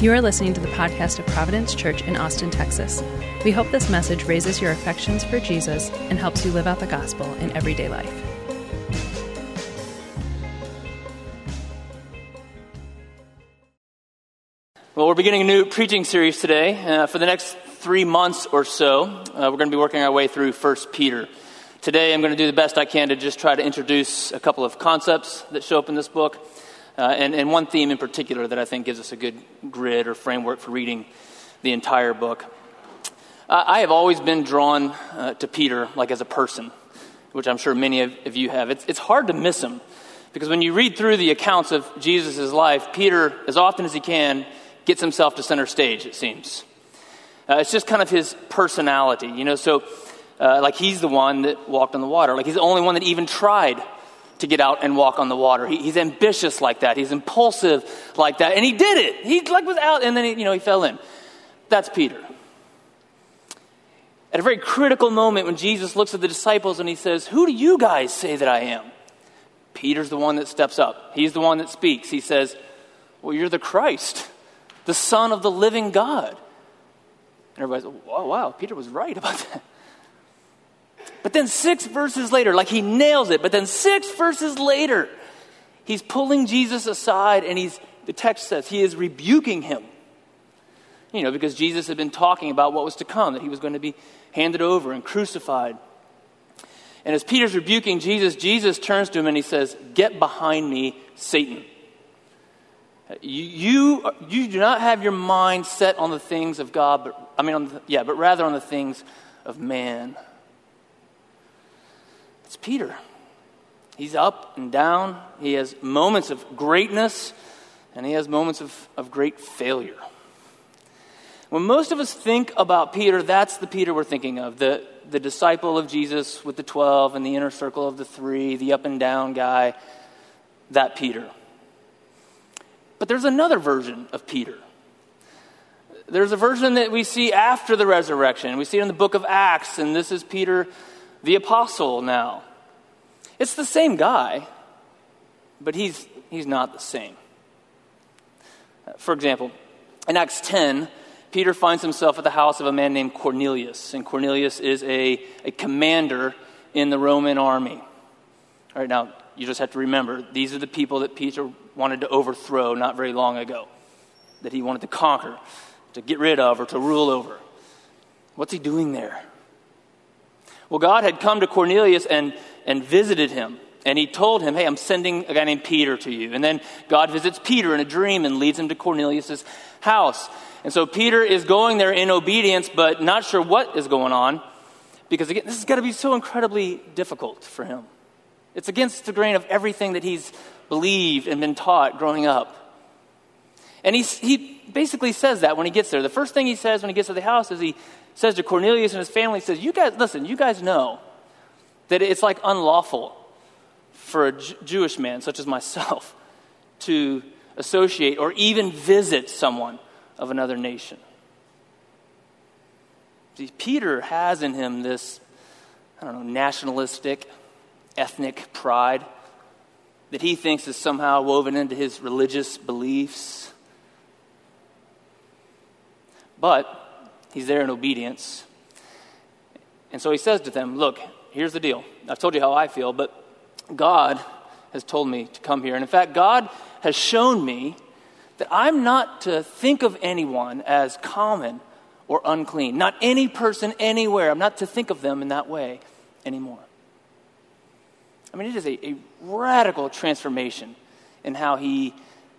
You are listening to the podcast of Providence Church in Austin, Texas. We hope this message raises your affections for Jesus and helps you live out the gospel in everyday life. Well, we're beginning a new preaching series today. Uh, for the next three months or so, uh, we're going to be working our way through 1 Peter. Today, I'm going to do the best I can to just try to introduce a couple of concepts that show up in this book uh, and, and one theme in particular that I think gives us a good grid or framework for reading the entire book. Uh, I have always been drawn uh, to Peter, like as a person, which I'm sure many of, of you have. It's, it's hard to miss him because when you read through the accounts of Jesus' life, Peter, as often as he can, gets himself to center stage, it seems. Uh, it's just kind of his personality, you know. So, uh, like, he's the one that walked on the water. Like, he's the only one that even tried to get out and walk on the water. He, he's ambitious like that. He's impulsive like that. And he did it. He like was out and then he, you know, he fell in. That's Peter. At a very critical moment when Jesus looks at the disciples and he says, Who do you guys say that I am? Peter's the one that steps up. He's the one that speaks. He says, Well, you're the Christ, the Son of the living God. And everybody's, wow, wow, Peter was right about that. But then six verses later, like he nails it, but then six verses later, he's pulling Jesus aside and he's, the text says, he is rebuking him. You know, because Jesus had been talking about what was to come, that he was going to be handed over and crucified. And as Peter's rebuking Jesus, Jesus turns to him and he says, Get behind me, Satan. You, you, you do not have your mind set on the things of God, but, I mean, the, yeah, but rather on the things of man. It's Peter. He's up and down. He has moments of greatness, and he has moments of, of great failure. When most of us think about Peter, that's the Peter we're thinking of the, the disciple of Jesus with the 12 and the inner circle of the three, the up and down guy, that Peter. But there's another version of Peter. There's a version that we see after the resurrection. We see it in the book of Acts, and this is Peter the apostle now. It's the same guy, but he's, he's not the same. For example, in Acts 10, Peter finds himself at the house of a man named Cornelius, and Cornelius is a, a commander in the Roman army. All right, now, you just have to remember these are the people that Peter wanted to overthrow not very long ago, that he wanted to conquer, to get rid of, or to rule over. What's he doing there? Well, God had come to Cornelius and, and visited him. And he told him, Hey, I'm sending a guy named Peter to you. And then God visits Peter in a dream and leads him to Cornelius' house. And so Peter is going there in obedience, but not sure what is going on. Because again, this is going to be so incredibly difficult for him. It's against the grain of everything that he's believed and been taught growing up. And he, he basically says that when he gets there. The first thing he says when he gets to the house is he says to Cornelius and his family, he says, You guys, listen, you guys know that it's like unlawful for a J- Jewish man, such as myself, to associate or even visit someone of another nation. See, Peter has in him this, I don't know, nationalistic, ethnic pride that he thinks is somehow woven into his religious beliefs. But He's there in obedience. And so he says to them, Look, here's the deal. I've told you how I feel, but God has told me to come here. And in fact, God has shown me that I'm not to think of anyone as common or unclean. Not any person anywhere. I'm not to think of them in that way anymore. I mean, it is a, a radical transformation in how he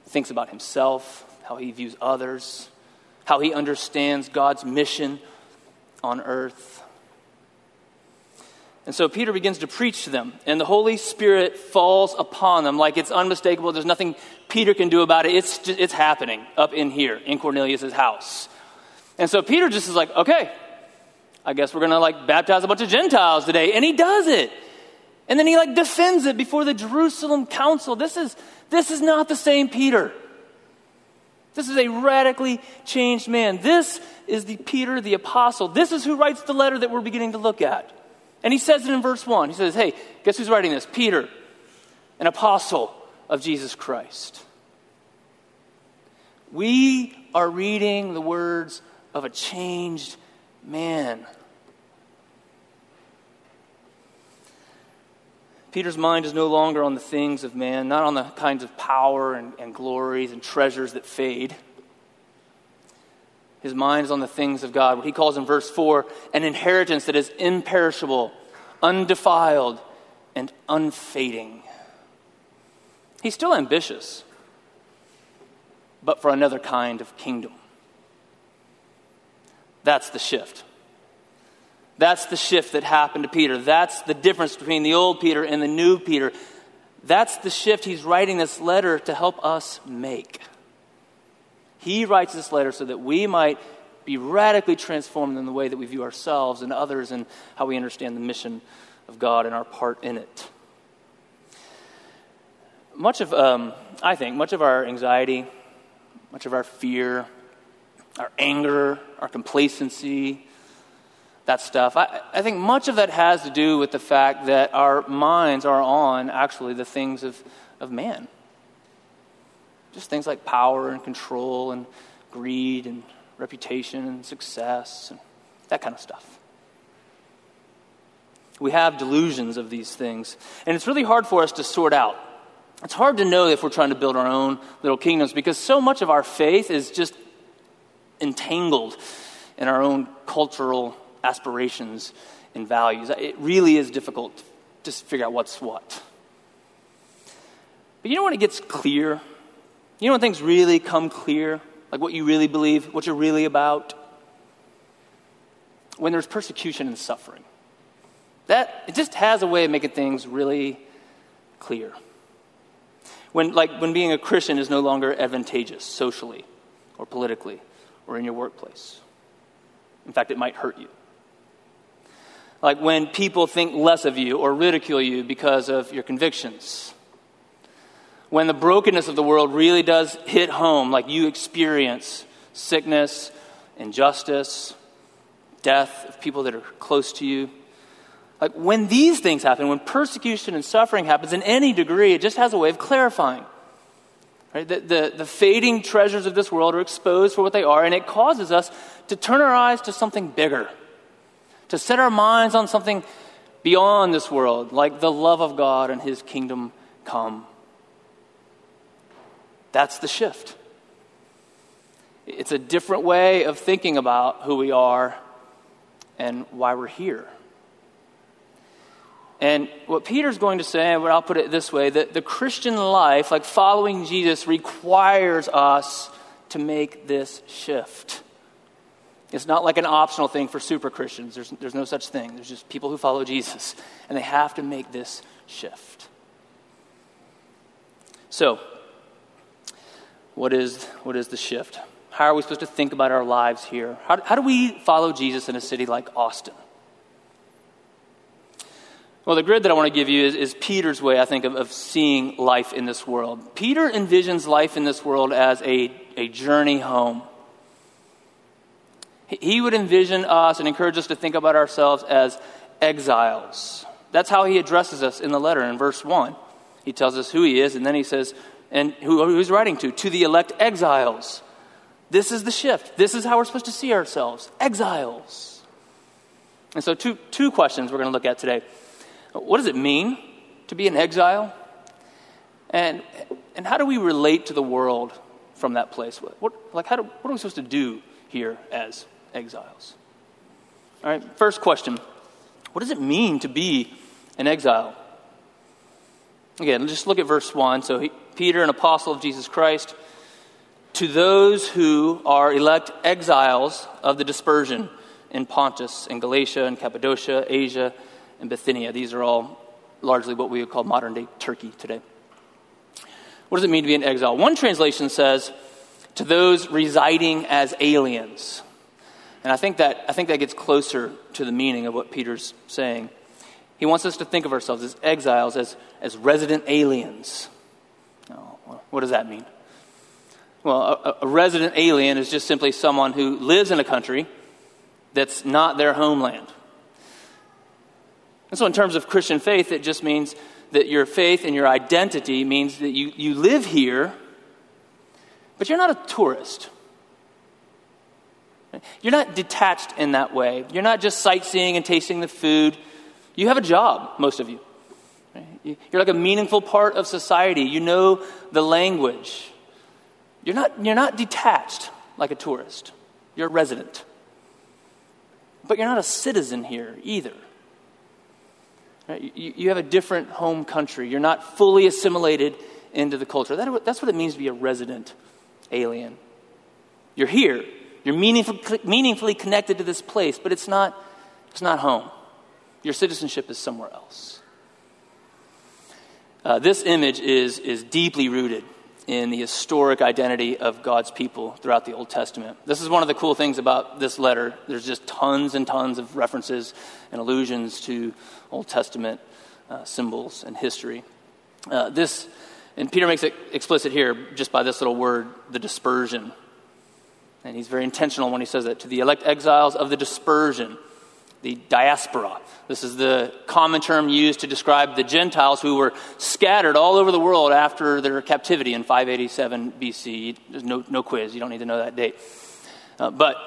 thinks about himself, how he views others, how he understands God's mission on earth. And so Peter begins to preach to them, and the Holy Spirit falls upon them like it's unmistakable. There's nothing Peter can do about it. It's, just, it's happening up in here in Cornelius' house. And so Peter just is like, okay, I guess we're going to like baptize a bunch of Gentiles today. And he does it. And then he like defends it before the Jerusalem council. This is, this is not the same Peter. This is a radically changed man. This is the Peter the apostle. This is who writes the letter that we're beginning to look at. And he says it in verse 1. He says, Hey, guess who's writing this? Peter, an apostle of Jesus Christ. We are reading the words of a changed man. Peter's mind is no longer on the things of man, not on the kinds of power and, and glories and treasures that fade. His mind is on the things of God, what he calls in verse 4 an inheritance that is imperishable, undefiled, and unfading. He's still ambitious, but for another kind of kingdom. That's the shift. That's the shift that happened to Peter. That's the difference between the old Peter and the new Peter. That's the shift he's writing this letter to help us make. He writes this letter so that we might be radically transformed in the way that we view ourselves and others and how we understand the mission of God and our part in it. Much of, um, I think, much of our anxiety, much of our fear, our anger, our complacency, that stuff. I, I think much of that has to do with the fact that our minds are on actually the things of, of man. Just things like power and control and greed and reputation and success and that kind of stuff. We have delusions of these things, and it's really hard for us to sort out. It's hard to know if we're trying to build our own little kingdoms because so much of our faith is just entangled in our own cultural aspirations and values. It really is difficult to figure out what's what. But you know when it gets clear? You know when things really come clear? Like what you really believe, what you're really about? When there's persecution and suffering. That it just has a way of making things really clear. When like when being a Christian is no longer advantageous socially or politically or in your workplace. In fact, it might hurt you like when people think less of you or ridicule you because of your convictions. When the brokenness of the world really does hit home, like you experience sickness, injustice, death of people that are close to you. Like when these things happen, when persecution and suffering happens in any degree, it just has a way of clarifying. Right? The, the, the fading treasures of this world are exposed for what they are, and it causes us to turn our eyes to something bigger to set our minds on something beyond this world, like the love of God and His kingdom come. That's the shift. It's a different way of thinking about who we are and why we're here. And what Peter's going to say, I'll put it this way, that the Christian life, like following Jesus, requires us to make this shift. It's not like an optional thing for super Christians. There's, there's no such thing. There's just people who follow Jesus, and they have to make this shift. So, what is, what is the shift? How are we supposed to think about our lives here? How, how do we follow Jesus in a city like Austin? Well, the grid that I want to give you is, is Peter's way, I think, of, of, seeing life in this world. Peter envisions life in this world as a, a journey home. He would envision us and encourage us to think about ourselves as exiles. That's how he addresses us in the letter in verse 1. He tells us who he is, and then he says, and who, he's writing to? To the elect exiles. This is the shift. This is how we're supposed to see ourselves exiles. And so, two, two questions we're going to look at today. What does it mean to be an exile? And, and how do we relate to the world from that place? What, what like, how do, what are we supposed to do here as exiles. All right, first question What does it mean to be an exile? Again, just look at verse 1. So, he, Peter, an apostle of Jesus Christ, to those who are elect exiles of the dispersion in Pontus, and Galatia, and Cappadocia, Asia, and Bithynia. These are all largely what we would call modern day Turkey today. What does it mean to be an exile? One translation says, to those residing as aliens. And I think that, I think that gets closer to the meaning of what Peter's saying. He wants us to think of ourselves as exiles, as, as resident aliens. Oh, what does that mean? Well, a, a resident alien is just simply someone who lives in a country that's not their homeland. And so, in terms of Christian faith, it just means that your faith and your identity means that you, you live here, But you're not a tourist. You're not detached in that way. You're not just sightseeing and tasting the food. You have a job, most of you. You're like a meaningful part of society. You know the language. You're not, you're not detached like a tourist. You're a resident. But you're not a citizen here either. You, have a different home country. You're not fully assimilated into the culture. That's what it means to be a resident alien. You're here. You're meaningfully, meaningfully connected to this place, but it's not, it's not home. Your citizenship is somewhere else. Uh, this image is, is deeply rooted in the historic identity of God's people throughout the Old Testament. This is one of the cool things about this letter. There's just tons and tons of references and allusions to Old Testament uh, symbols and history. Uh, this, and Peter makes it explicit here just by this little word, the dispersion. And he's very intentional when he says that to the elect exiles of the dispersion the diaspora. This is the common term used to describe the Gentiles who were scattered all over the world after their captivity in 587 BC. There's no, no quiz, you don't need to know that date. Uh, but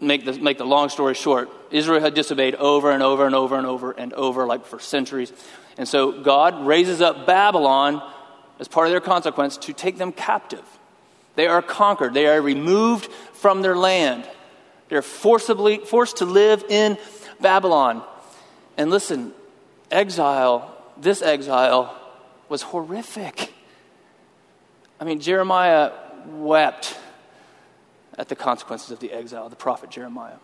make the, make the long story short, Israel had disobeyed over and over and over and over and over, like for centuries. And so God raises up Babylon as part of their consequence to take them captive. They are conquered, they are removed from their land. They're forcibly forced to live in Babylon. And listen, exile, this exile was horrific. I mean, Jeremiah wept at the consequences of the exile, the prophet Jeremiah.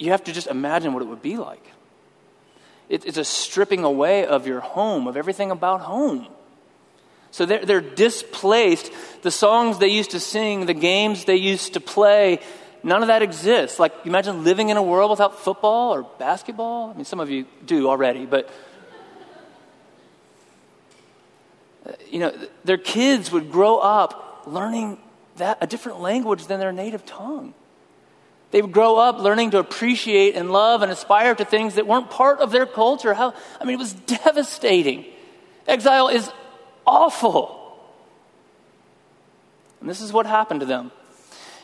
You have to just imagine what it would be like. It's a stripping away of your home, of everything about home. So they're, they're displaced. The songs they used to sing, the games they used to play, None of that exists. Like, imagine living in a world without football or basketball. I mean, some of you do already, but. You know, their kids would grow up learning that, a different language than their native tongue. They would grow up learning to appreciate and love and aspire to things that weren't part of their culture. How, I mean, it was devastating. Exile is awful. And this is what happened to them.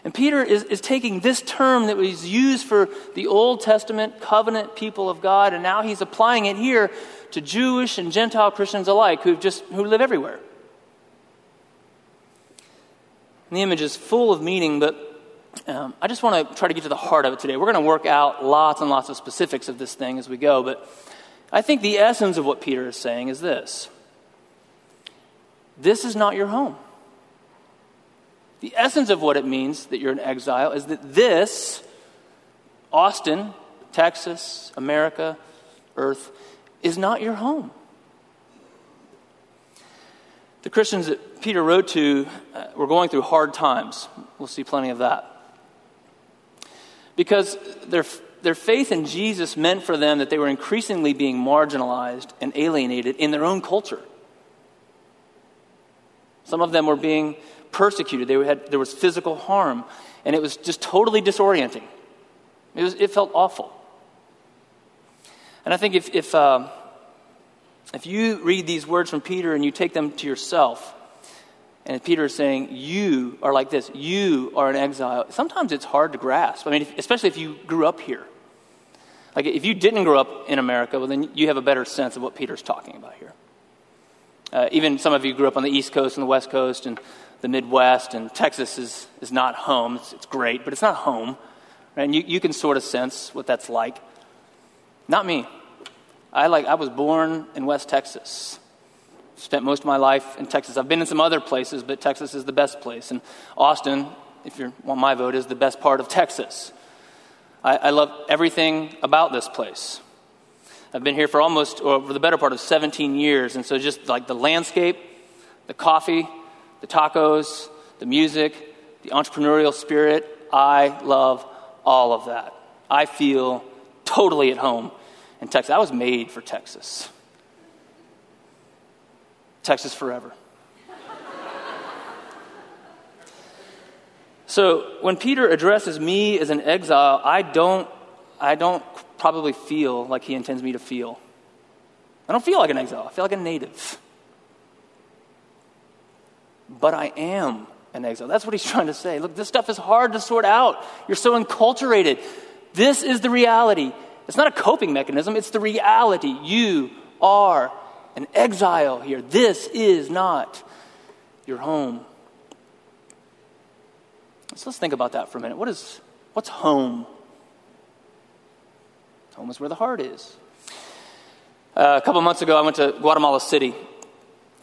And Peter is, is taking this term that was used for the Old Testament covenant people of God, and now he's applying it here to Jewish and Gentile Christians alike who just who live everywhere. And the image is full of meaning, but um, I just want to try to get to the heart of it today. We're going to work out lots and lots of specifics of this thing as we go, but I think the essence of what Peter is saying is this this is not your home. The essence of what it means that you're an exile is that this, Austin, Texas, America, Earth, is not your home. The Christians that Peter wrote to uh, were going through hard times. We'll see plenty of that. Because their, their faith in Jesus meant for them that they were increasingly being marginalized and alienated in their own culture. Some of them were being persecuted. They had, there was physical harm, and it was just totally disorienting. It, was, it felt awful. And I think if, if, uh, if you read these words from Peter and you take them to yourself, and Peter is saying, You are like this, you are an exile, sometimes it's hard to grasp. I mean, if, especially if you grew up here. Like, if you didn't grow up in America, well, then you have a better sense of what Peter's talking about here. Uh, even some of you grew up on the East Coast and the West Coast, and the Midwest, and Texas is, is not home. It's, it's great, but it's not home. Right? And you, you can sort of sense what that's like. Not me. I, like, I was born in West Texas. Spent most of my life in Texas. I've been in some other places, but Texas is the best place. And Austin, if you want my vote, is the best part of Texas. I, I love everything about this place. I've been here for almost, or for the better part of 17 years, and so just like the landscape, the coffee, the tacos, the music, the entrepreneurial spirit. I love all of that. I feel totally at home in Texas. I was made for Texas. Texas forever. so when Peter addresses me as an exile, I don't, I don't probably feel like he intends me to feel. I don't feel like an exile. I feel like a native. but I am an exile. That's what he's trying to say. Look, this stuff is hard to sort out. You're so enculturated. This is the reality. It's not a coping mechanism, it's the reality. You are an exile here. This is not your home. So let's think about that for a minute. What is what's home? Home is where the heart is. Uh, a couple months ago, I went to Guatemala City.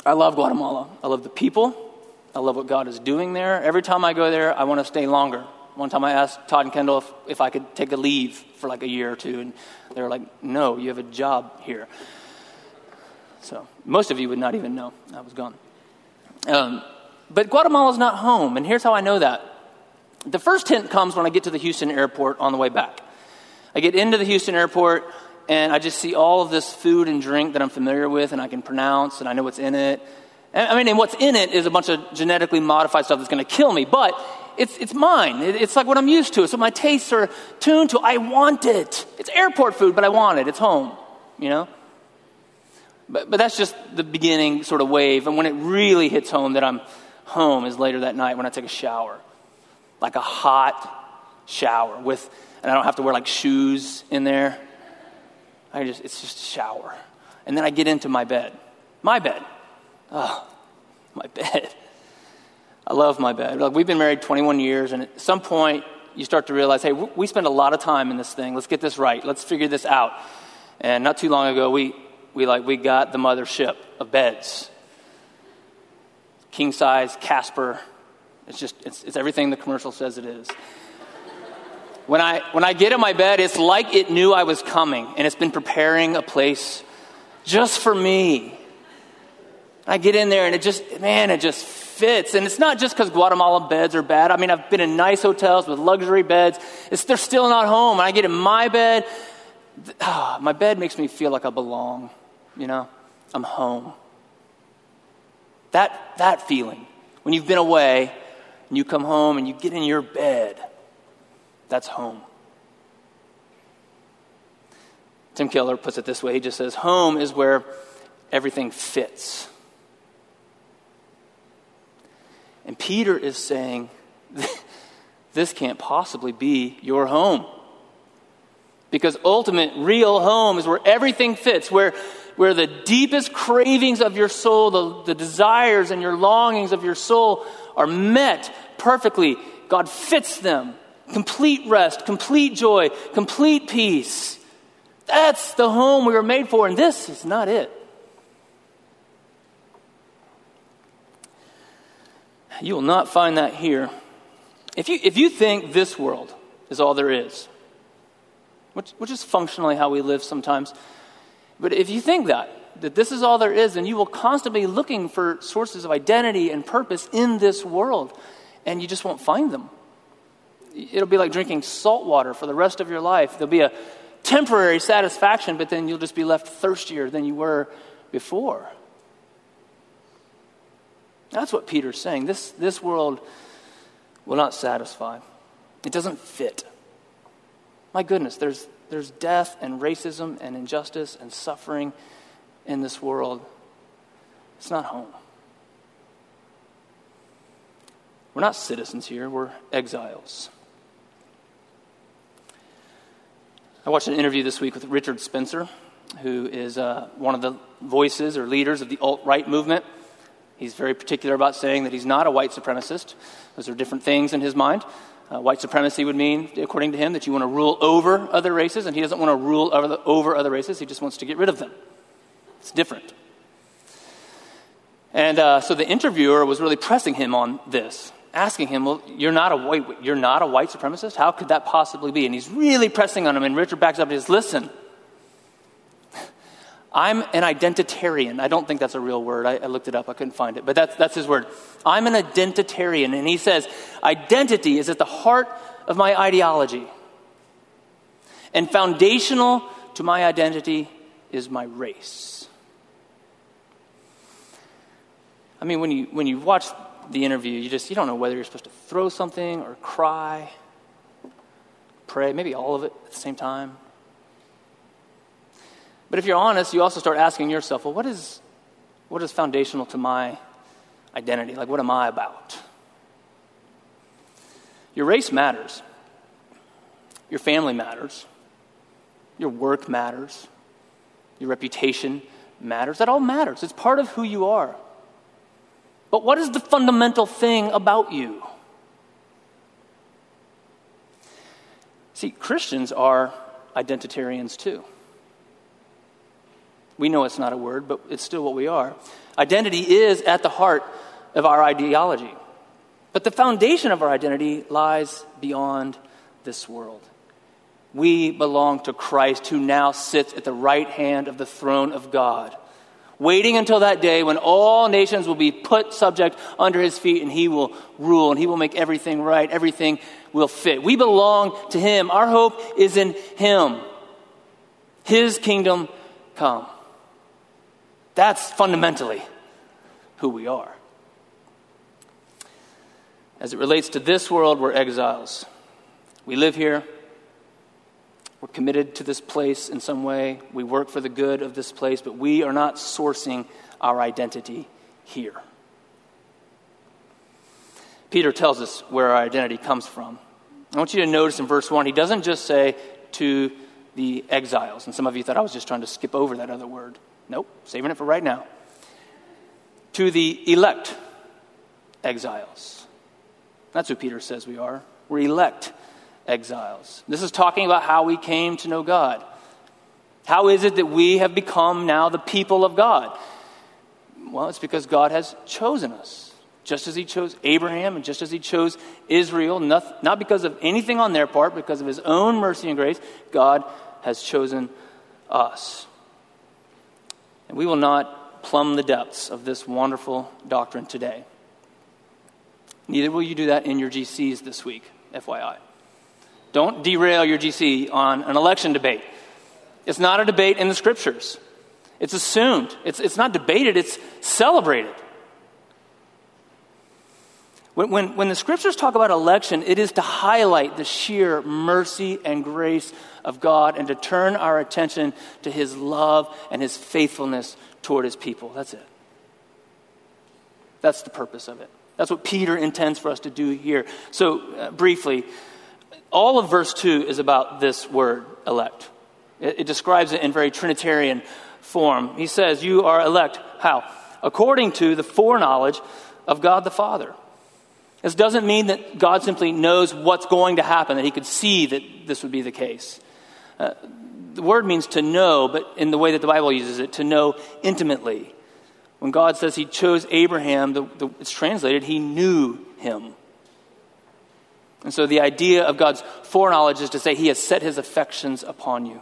I love Guatemala. I love the people. I love what God is doing there. Every time I go there, I want to stay longer. One time I asked Todd and Kendall if, if I could take a leave for like a year or two, and they were like, no, you have a job here. So most of you would not even know I was gone. Um, but is not home, and here's how I know that. The first hint comes when I get to the Houston airport on the way back. I get into the Houston airport, and I just see all of this food and drink that I'm familiar with and I can pronounce and I know what's in it. And, I mean, and what's in it is a bunch of genetically modified stuff that's going to kill me, but it's, it's mine. it's like what I'm used to. So my tastes are tuned to, I want it. It's airport food, but I want it. It's home, you know? But, but that's just the beginning sort of wave. And when it really hits home that I'm home is later that night when I take a shower. Like a hot shower with, and I don't have to wear like shoes in there. I just, it's just a shower. And then I get into my bed. My bed. Oh, my bed. I love my bed. Like we've been married 21 years, and at some point you start to realize, hey, we spend a lot of time in this thing. Let's get this right. Let's figure this out. And not too long ago, we, we like we got the mothership of beds. King size, Casper. It's just it's, it's everything the commercial says it is. When I, when I get in my bed, it's like it knew I was coming and it's been preparing a place just for me. I get in there and it just, man, it just fits. And it's not just because Guatemala beds are bad. I mean, I've been in nice hotels with luxury beds. It's, they're still not home. And I get in my bed, oh, my bed makes me feel like I belong, you know? I'm home. That, that feeling, when you've been away and you come home and you get in your bed, that's home. Tim Keller puts it this way he just says, Home is where everything fits. And Peter is saying, This can't possibly be your home. Because ultimate, real home is where everything fits, where, where the deepest cravings of your soul, the, the desires and your longings of your soul are met perfectly. God fits them complete rest, complete joy, complete peace. That's the home we were made for, and this is not it. You will not find that here. If you, if you think this world is all there is, which, which is functionally how we live sometimes, but if you think that, that this is all there is, then you will constantly be looking for sources of identity and purpose in this world, and you just won't find them it'll be like drinking salt water for the rest of your life. There'll be a temporary satisfaction, but then you'll just be left thirstier than you were before. That's what Peter's saying. This, this world will not satisfy, it doesn't fit. My goodness, there's, there's death and racism and injustice and suffering in this world. It's not home. We're not citizens here, we're exiles. I watched an interview this week with Richard Spencer, who is uh, one of the voices or leaders of the alt right movement. He's very particular about saying that he's not a white supremacist. Those are different things in his mind. Uh, white supremacy would mean, according to him, that you want to rule over other races, and he doesn't want to rule over, over other races, he just wants to get rid of them. It's different. And uh, so the interviewer was really pressing him on this asking him, Well, you're not a white, you're not a white supremacist? How could that possibly be? And he's really pressing on him. And Richard backs up and says, Listen, I'm an identitarian. I don't think that's a real word. I, I, looked it up, I couldn't find it, but that's, that's his word. I'm an identitarian. And he says, Identity is at the heart of my ideology. And foundational to my identity is my race. I mean, when you, when you watch the interview, you just you don't know whether you're supposed to throw something or cry, pray, maybe all of it at the same time. But if you're honest, you also start asking yourself, well, what is what is foundational to my identity. Like, what am I about? Your race matters. Your family matters. Your work matters. Your reputation matters. That all matters. It's part of who you are. But what is the fundamental thing about you? See, Christians are identitarians too. We know it's not a word, but it's still what we are. Identity is at the heart of our ideology. But the foundation of our identity lies beyond this world. We belong to Christ, who now sits at the right hand of the throne of God, waiting until that day when all nations will be put subject under his feet and he will rule and he will make everything right, everything will fit. We belong to him. Our hope is in him. His kingdom come. That's fundamentally who we are. As it relates to this world, we're exiles. We live here. We're committed to this place in some way. We work for the good of this place, but we are not sourcing our identity here. Peter tells us where our identity comes from. I want you to notice in verse 1, he doesn't just say to the exiles. And some of you thought I was just trying to skip over that other word. Nope, saving it for right now. To the elect exiles. That's who Peter says we are. We're elect exiles. This is talking about how we came to know God. How is it that we have become now the people of God? Well, it's because God has chosen us. Just as he chose Abraham and just as he chose Israel, not, not because of anything on their part, because of his own mercy and grace, God has chosen us. And we will not plumb the depths of this wonderful doctrine today. Neither will you do that in your GCs this week, FYI. Don't derail your GC on an election debate. It's not a debate in the scriptures. It's assumed. It's, it's not debated, it's celebrated. When, when, when the scriptures talk about election, it is to highlight the sheer mercy and grace of God and to turn our attention to his love and his faithfulness toward his people. That's it. That's the purpose of it. That's what Peter intends for us to do here. So, uh, briefly, all of verse 2 is about this word, elect. It, it describes it in very Trinitarian form. He says, You are elect. How? According to the foreknowledge of God the Father. This doesn't mean that God simply knows what's going to happen, that he could see that this would be the case. Uh, the word means to know, but in the way that the Bible uses it, to know intimately. When God says he chose Abraham, the, the, it's translated, he knew him. And so the idea of God's foreknowledge is to say he has set his affections upon you.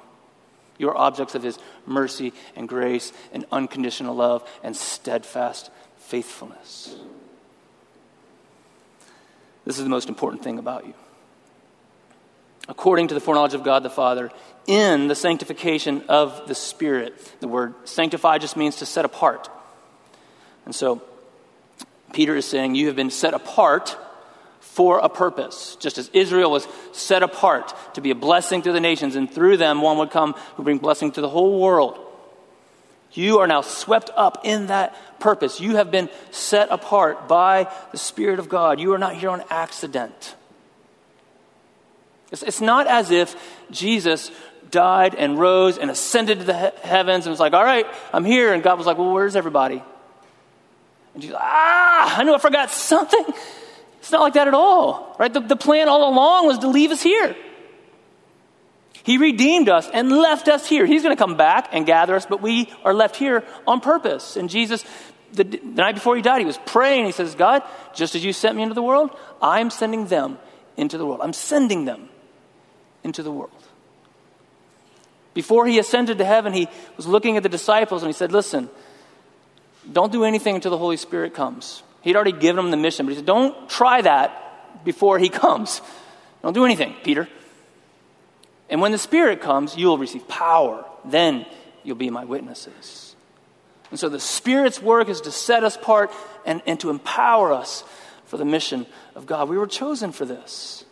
You are objects of his mercy and grace and unconditional love and steadfast faithfulness. This is the most important thing about you. According to the foreknowledge of God the Father, in the sanctification of the Spirit. The word sanctify just means to set apart. And so, Peter is saying, You have been set apart for a purpose. Just as Israel was set apart to be a blessing to the nations, and through them one would come who bring blessing to the whole world. You are now swept up in that purpose. You have been set apart by the Spirit of God. You are not here on accident. It's, it's not as if Jesus died and rose and ascended to the he- heavens and was like, all right, I'm here. And God was like, well, where's everybody? And like, ah, I knew I forgot something. It's not like that at all, right? The, the plan all along was to leave us here. He redeemed us and left us here. He's going to come back and gather us, but we are left here on purpose. And Jesus, the, the, night before he died, he was praying. He says, God, just as you sent me into the world, I'm sending them into the world. I'm sending them into the world. Before he ascended to heaven, he was looking at the disciples and he said, Listen, don't do anything until the Holy Spirit comes. He'd already given them the mission, but he said, Don't try that before he comes. Don't do anything, Peter. And when the Spirit comes, you will receive power. Then you'll be my witnesses. And so the Spirit's work is to set us apart and, and to empower us for the mission of God. We were chosen for this.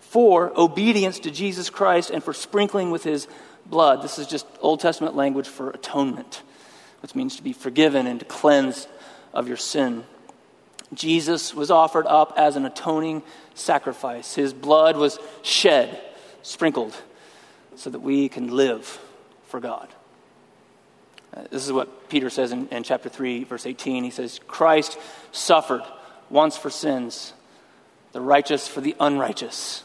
For obedience to Jesus Christ and for sprinkling with his blood. This is just Old Testament language for atonement, which means to be forgiven and to cleanse of your sin. Jesus was offered up as an atoning sacrifice. His blood was shed, sprinkled, so that we can live for God. Uh, this is what Peter says in, in chapter 3, verse 18. He says, Christ suffered once for sins, the righteous for the unrighteous,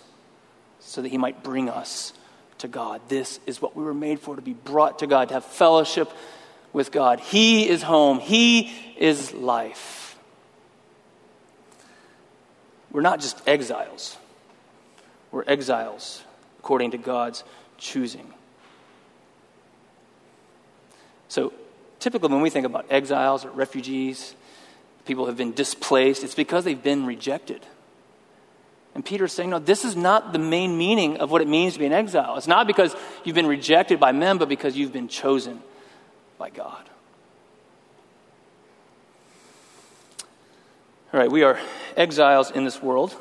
so that he might bring us to God. This is what we were made for to be brought to God, to have fellowship with God. He is home, He is life. We're not just exiles, we're exiles according to God's choosing. So, typically, when we think about exiles or refugees, people have been displaced, it's because they've been rejected. And Peter's saying, no, this is not the main meaning of what it means to be an exile. It's not because you've been rejected by men, but because you've been chosen by God. All right, we are exiles in this world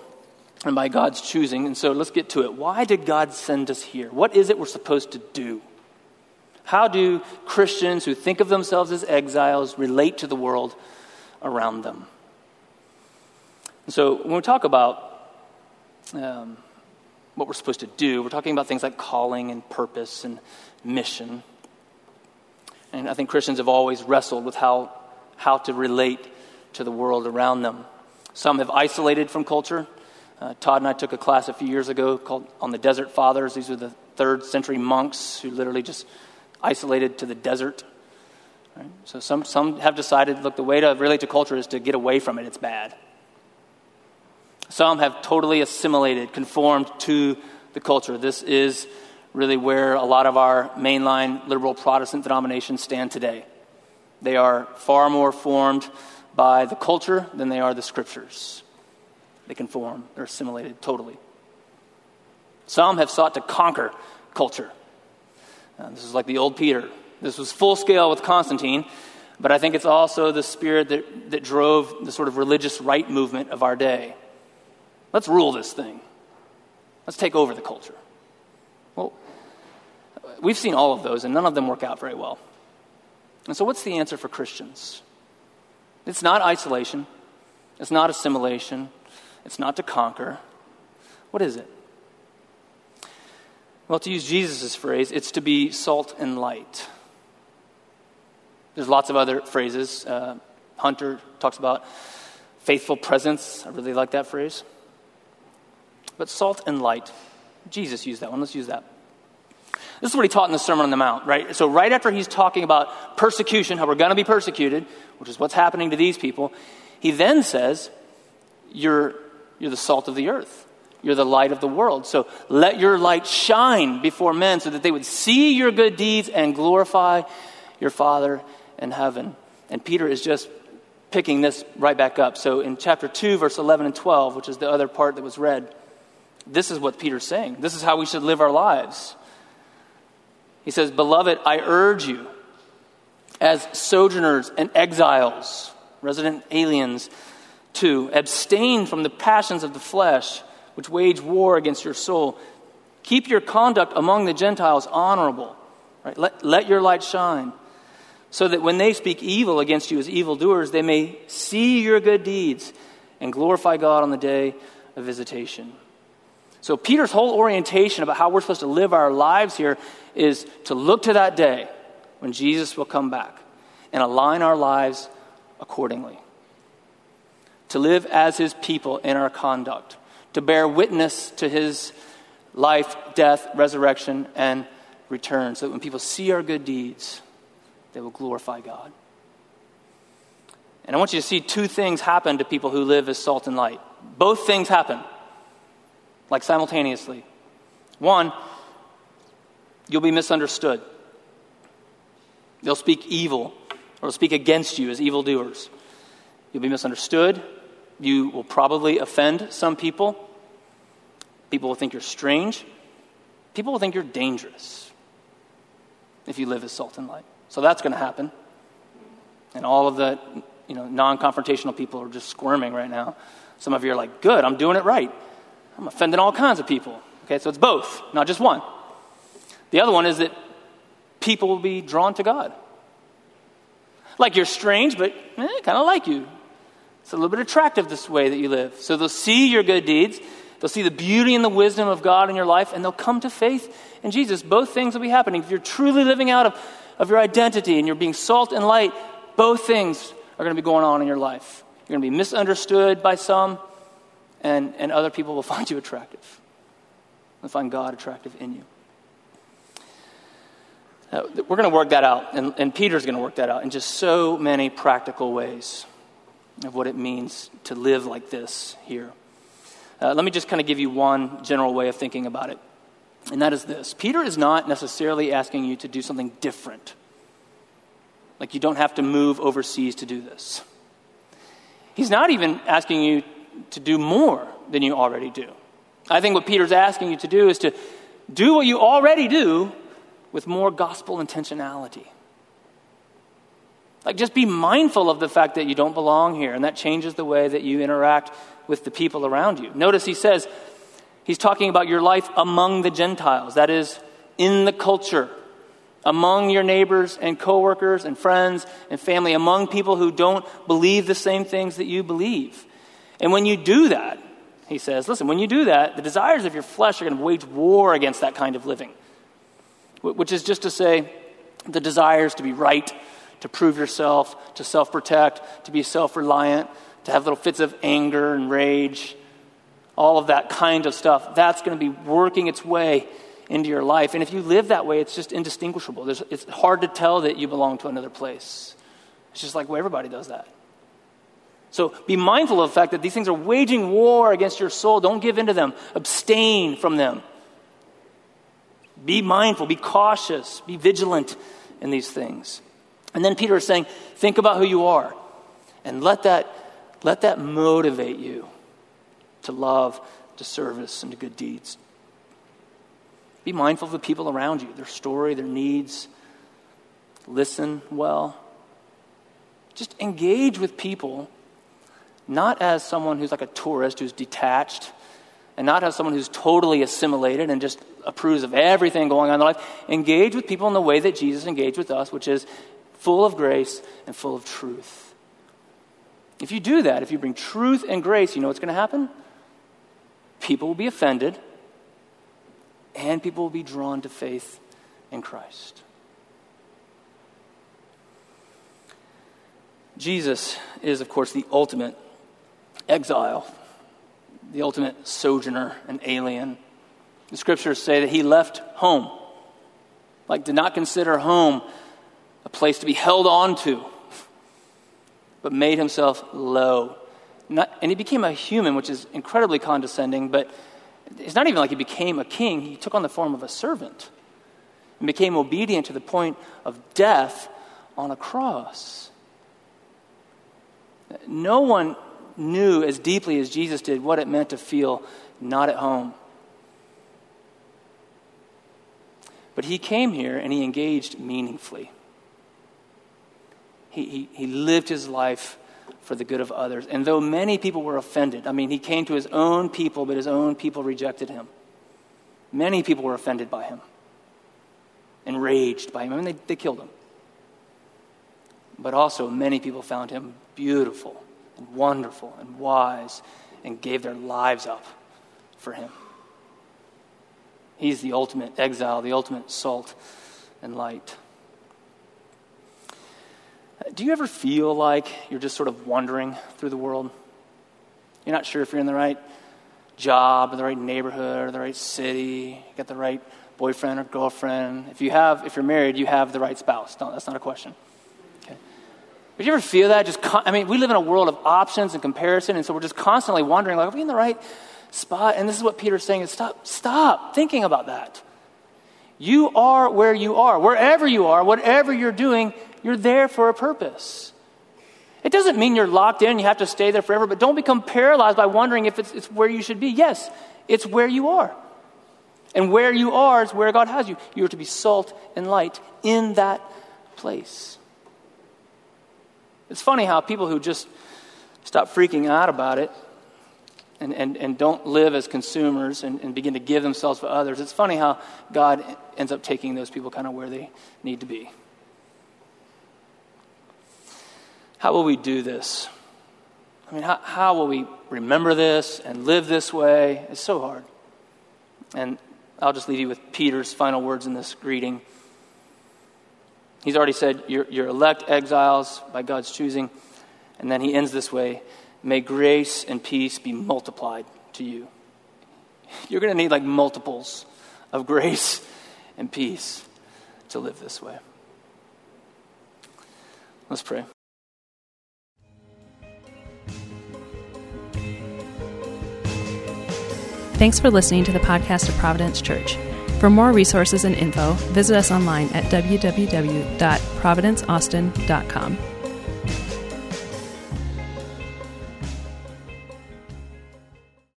and by God's choosing. And so let's get to it. Why did God send us here? What is it we're supposed to do? How do Christians who think of themselves as exiles relate to the world around them? And so when we talk about um, what we're supposed to do, we're talking about things like calling and purpose and mission. And I think Christians have always wrestled with how, how to relate to the world around them. Some have isolated from culture. Uh, Todd and I took a class a few years ago called On the Desert Fathers. These are the third century monks who literally just isolated to the desert. Right? So some, some have decided, look, the way to relate to culture is to get away from it. It's bad. Some have totally assimilated, conformed to the culture. This is really where a lot of our mainline liberal Protestant denominations stand today. They are far more formed by the culture than they are the scriptures. They conform, they're assimilated totally. Some have sought to conquer culture. Uh, this is like the old Peter. This was full scale with Constantine, but I think it's also the spirit that, that drove the sort of religious right movement of our day. Let's rule this thing. Let's take over the culture. Well, we've seen all of those, and none of them work out very well. And so, what's the answer for Christians? It's not isolation, it's not assimilation, it's not to conquer. What is it? Well, to use Jesus' phrase, it's to be salt and light. There's lots of other phrases. Uh, Hunter talks about faithful presence. I really like that phrase. But salt and light, Jesus used that one. Let's use that. This is what he taught in the Sermon on the Mount, right? So, right after he's talking about persecution, how we're going to be persecuted, which is what's happening to these people, he then says, You're, you're the salt of the earth. You're the light of the world. So let your light shine before men so that they would see your good deeds and glorify your Father in heaven. And Peter is just picking this right back up. So in chapter 2, verse 11 and 12, which is the other part that was read, this is what Peter's saying. This is how we should live our lives. He says, Beloved, I urge you, as sojourners and exiles, resident aliens, to abstain from the passions of the flesh which wage war against your soul. Keep your conduct among the Gentiles honorable. Right? Let, let your light shine, so that when they speak evil against you as evildoers, they may see your good deeds and glorify God on the day of visitation. So, Peter's whole orientation about how we're supposed to live our lives here is to look to that day when Jesus will come back and align our lives accordingly. To live as his people in our conduct to bear witness to his life, death, resurrection, and return, so that when people see our good deeds, they will glorify God. And I want you to see two things happen to people who live as salt and light. Both things happen, like simultaneously. One, you'll be misunderstood. They'll speak evil or speak against you as evildoers. You'll be misunderstood. You will probably offend some people. People will think you're strange. People will think you're dangerous if you live as salt and light. So that's going to happen. And all of the you know, non confrontational people are just squirming right now. Some of you are like, good, I'm doing it right. I'm offending all kinds of people. Okay, so it's both, not just one. The other one is that people will be drawn to God. Like you're strange, but eh, kind of like you. It's a little bit attractive this way that you live. So they'll see your good deeds, they'll see the beauty and the wisdom of God in your life, and they'll come to faith in Jesus. Both things will be happening. If you're truly living out of, of your identity and you're being salt and light, both things are going to be going on in your life. You're going to be misunderstood by some, and, and other people will find you attractive. They'll find God attractive in you. Uh, we're going to work that out, and, and Peter's going to work that out in just so many practical ways of what it means to live like this here. Uh, let me just kind of give you one general way of thinking about it, and that is this Peter is not necessarily asking you to do something different. Like you don't have to move overseas to do this. He's not even asking you to do more than you already do. I think what Peter's asking you to do is to do what you already do with more gospel intentionality. Like, just be mindful of the fact that you don't belong here, and that changes the way that you interact with the people around you. Notice he says, he's talking about your life among the Gentiles, that is, in the culture, among your neighbors and coworkers and friends and family, among people who don't believe the same things that you believe. And when you do that, he says, listen, when you do that, the desires of your flesh are going to wage war against that kind of living which is just to say the desires to be right, to prove yourself, to self protect, to be self reliant, to have little fits of anger and rage, all of that kind of stuff. That's going to be working its way into your life. And if you live that way, it's just indistinguishable. There's, it's hard to tell that you belong to another place. It's just like, well, everybody does that. So be mindful of the fact that these things are waging war against your soul. Don't give in to them, abstain from them. Be mindful, be cautious, be vigilant in these things. And then Peter is saying, think about who you are and let that, let that motivate you to love, to service, and to good deeds. Be mindful of the people around you, their story, their needs. Listen well. Just engage with people, not as someone who's like a tourist who's detached, and not have someone who's totally assimilated and just approves of everything going on in their life. Engage with people in the way that Jesus engaged with us, which is full of grace and full of truth. If you do that, if you bring truth and grace, you know what's going to happen? People will be offended, and people will be drawn to faith in Christ. Jesus is, of course, the ultimate exile, the ultimate sojourner and alien. The scriptures say that he left home, like did not consider home a place to be held on to, but made himself low. Not, and he became a human, which is incredibly condescending, but it's not even like he became a king. He took on the form of a servant and became obedient to the point of death on a cross. No one knew as deeply as Jesus did what it meant to feel not at home But he came here and he engaged meaningfully. He, he, he lived his life for the good of others. And though many people were offended, I mean, he came to his own people, but his own people rejected him. Many people were offended by him, enraged by him. I mean, they, they killed him. But also, many people found him beautiful and wonderful and wise and gave their lives up for him. He's the ultimate exile, the ultimate salt and light. Do you ever feel like you're just sort of wandering through the world? You're not sure if you're in the right job, or the right neighborhood, or the right city, you got the right boyfriend or girlfriend. If you have, if you're married, you have the right spouse. That's not a question. But you ever feel that? Just, con- I mean, we live in a world of options and comparison, and so we're just constantly wondering, like, are we in the right spot. And this is what Peter's saying is stop, stop thinking about that. You are where you are. Wherever you are, whatever you're doing, you're there for a purpose. It doesn't mean you're locked in, you have to stay there forever, but don't become paralyzed by wondering if it's, it's where you should be. Yes, it's where you are. And where you are is where God has you. You are to be salt and light in that place. It's funny how people who just stop freaking out about it and, and, and don't live as consumers and, and begin to give themselves for others, it's funny how God ends up taking those people kind of where they need to be. How will we do this? I mean, how, how will we remember this and live this way? It's so hard. And I'll just leave you with Peter's final words in this greeting. He's already said, You're, you're elect exiles by God's choosing. And then he ends this way May grace and peace be multiplied to you. You're going to need like multiples of grace and peace to live this way. Let's pray. Thanks for listening to the podcast of Providence Church. For more resources and info, visit us online at www.providenceaustin.com.